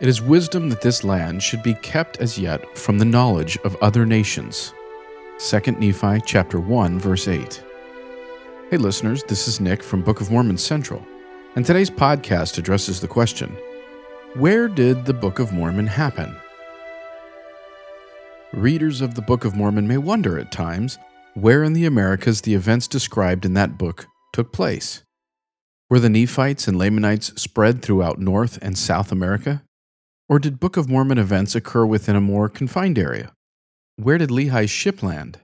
It is wisdom that this land should be kept as yet from the knowledge of other nations. 2 Nephi chapter 1 verse 8. Hey listeners, this is Nick from Book of Mormon Central, and today's podcast addresses the question, where did the Book of Mormon happen? Readers of the Book of Mormon may wonder at times where in the Americas the events described in that book took place. Were the Nephites and Lamanites spread throughout North and South America? Or did Book of Mormon events occur within a more confined area? Where did Lehi's ship land?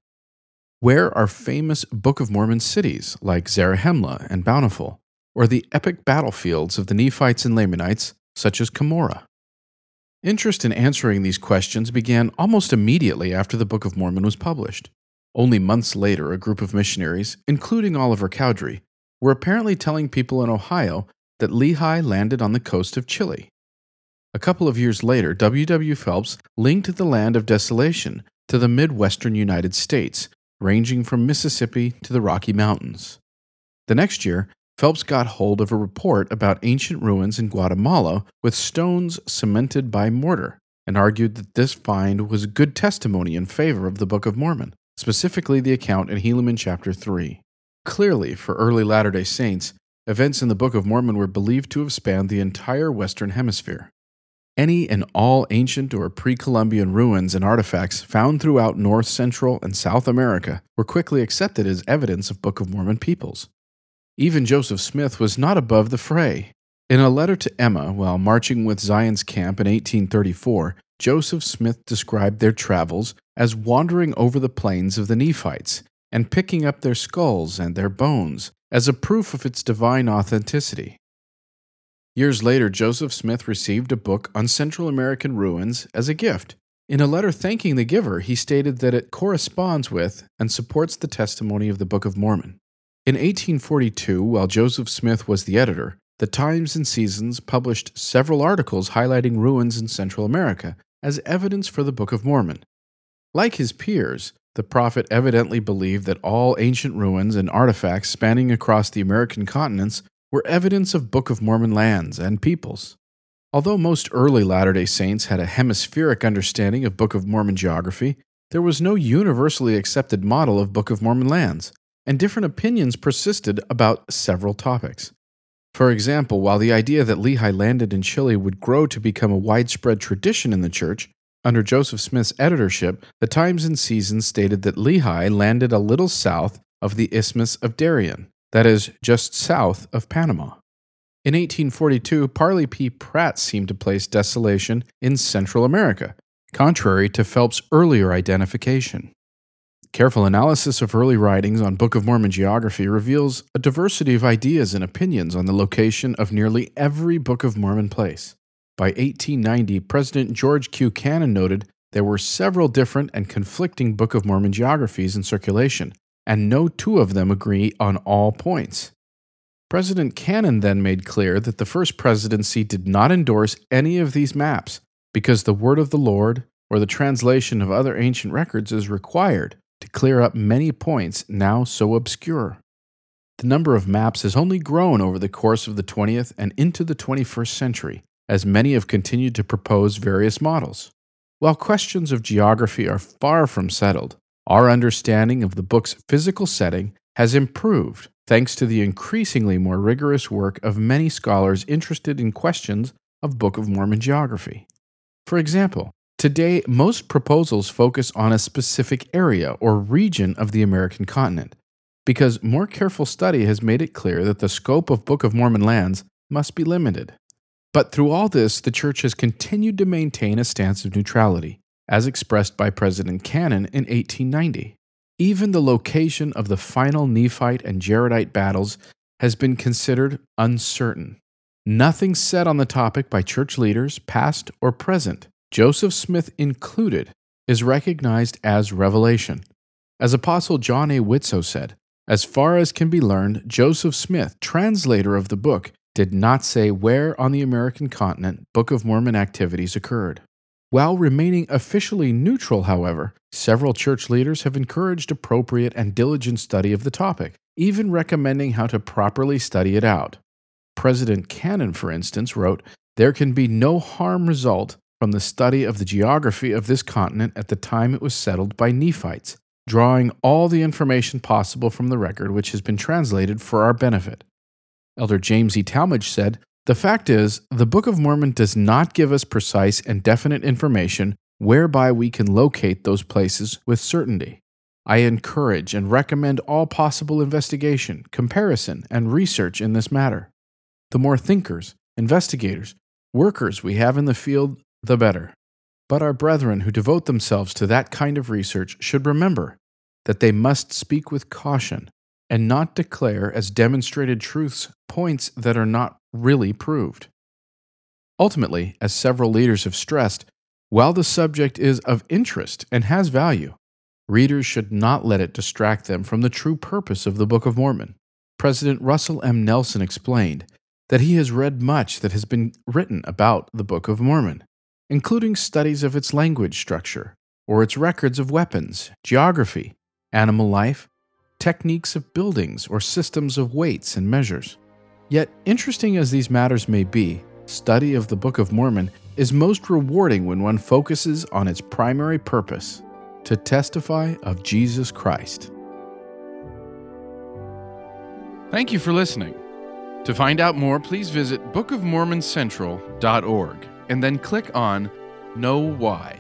Where are famous Book of Mormon cities like Zarahemla and Bountiful, or the epic battlefields of the Nephites and Lamanites such as Cumorah? Interest in answering these questions began almost immediately after the Book of Mormon was published. Only months later, a group of missionaries, including Oliver Cowdery, were apparently telling people in Ohio that Lehi landed on the coast of Chile. A couple of years later, W. W. Phelps linked the land of desolation to the Midwestern United States, ranging from Mississippi to the Rocky Mountains. The next year, Phelps got hold of a report about ancient ruins in Guatemala with stones cemented by mortar and argued that this find was good testimony in favor of the Book of Mormon, specifically the account in Helaman chapter 3. Clearly, for early Latter day Saints, events in the Book of Mormon were believed to have spanned the entire Western Hemisphere. Any and all ancient or pre Columbian ruins and artifacts found throughout North, Central, and South America were quickly accepted as evidence of Book of Mormon peoples. Even Joseph Smith was not above the fray. In a letter to Emma while marching with Zion's camp in 1834, Joseph Smith described their travels as wandering over the plains of the Nephites and picking up their skulls and their bones as a proof of its divine authenticity. Years later, Joseph Smith received a book on Central American ruins as a gift. In a letter thanking the giver, he stated that it corresponds with and supports the testimony of the Book of Mormon. In 1842, while Joseph Smith was the editor, the Times and Seasons published several articles highlighting ruins in Central America as evidence for the Book of Mormon. Like his peers, the prophet evidently believed that all ancient ruins and artifacts spanning across the American continents were evidence of Book of Mormon lands and peoples. Although most early Latter day Saints had a hemispheric understanding of Book of Mormon geography, there was no universally accepted model of Book of Mormon lands, and different opinions persisted about several topics. For example, while the idea that Lehi landed in Chile would grow to become a widespread tradition in the church, under Joseph Smith's editorship, the Times and Seasons stated that Lehi landed a little south of the Isthmus of Darien that is, just south of Panama. In 1842, Parley P. Pratt seemed to place desolation in Central America, contrary to Phelps' earlier identification. Careful analysis of early writings on Book of Mormon geography reveals a diversity of ideas and opinions on the location of nearly every Book of Mormon place. By 1890, President George Q. Cannon noted there were several different and conflicting Book of Mormon geographies in circulation, and no two of them agree on all points. President Cannon then made clear that the First Presidency did not endorse any of these maps because the word of the Lord or the translation of other ancient records is required to clear up many points now so obscure. The number of maps has only grown over the course of the 20th and into the 21st century, as many have continued to propose various models. While questions of geography are far from settled, our understanding of the book's physical setting has improved thanks to the increasingly more rigorous work of many scholars interested in questions of Book of Mormon geography. For example, today most proposals focus on a specific area or region of the American continent, because more careful study has made it clear that the scope of Book of Mormon lands must be limited. But through all this, the Church has continued to maintain a stance of neutrality, as expressed by President Cannon in 1890. Even the location of the final Nephite and Jaredite battles has been considered uncertain. Nothing said on the topic by church leaders, past or present, Joseph Smith included, is recognized as revelation. As Apostle John A. Widtsoe said, as far as can be learned, Joseph Smith, translator of the book, did not say where on the American continent Book of Mormon activities occurred. While remaining officially neutral, however, several church leaders have encouraged appropriate and diligent study of the topic, even recommending how to properly study it out. President Cannon, for instance, wrote there can be no harm result from the study of the geography of this continent at the time it was settled by Nephites, drawing all the information possible from the record which has been translated for our benefit. Elder James E. Talmage said, The fact is, the Book of Mormon does not give us precise and definite information whereby we can locate those places with certainty. I encourage and recommend all possible investigation, comparison, and research in this matter. The more thinkers, investigators, workers we have in the field, the better. But our brethren who devote themselves to that kind of research should remember that they must speak with caution and not declare as demonstrated truths points that are not really proved. Ultimately, as several leaders have stressed, while the subject is of interest and has value, readers should not let it distract them from the true purpose of the Book of Mormon. President Russell M. Nelson explained that he has read much that has been written about the Book of Mormon, including studies of its language structure, or its records of weapons, geography, animal life, techniques of buildings, or systems of weights and measures. Yet, interesting as these matters may be, study of the Book of Mormon is most rewarding when one focuses on its primary purpose to testify of Jesus Christ. Thank you for listening. To find out more, please visit bookofmormoncentral.org and then click on Know Why.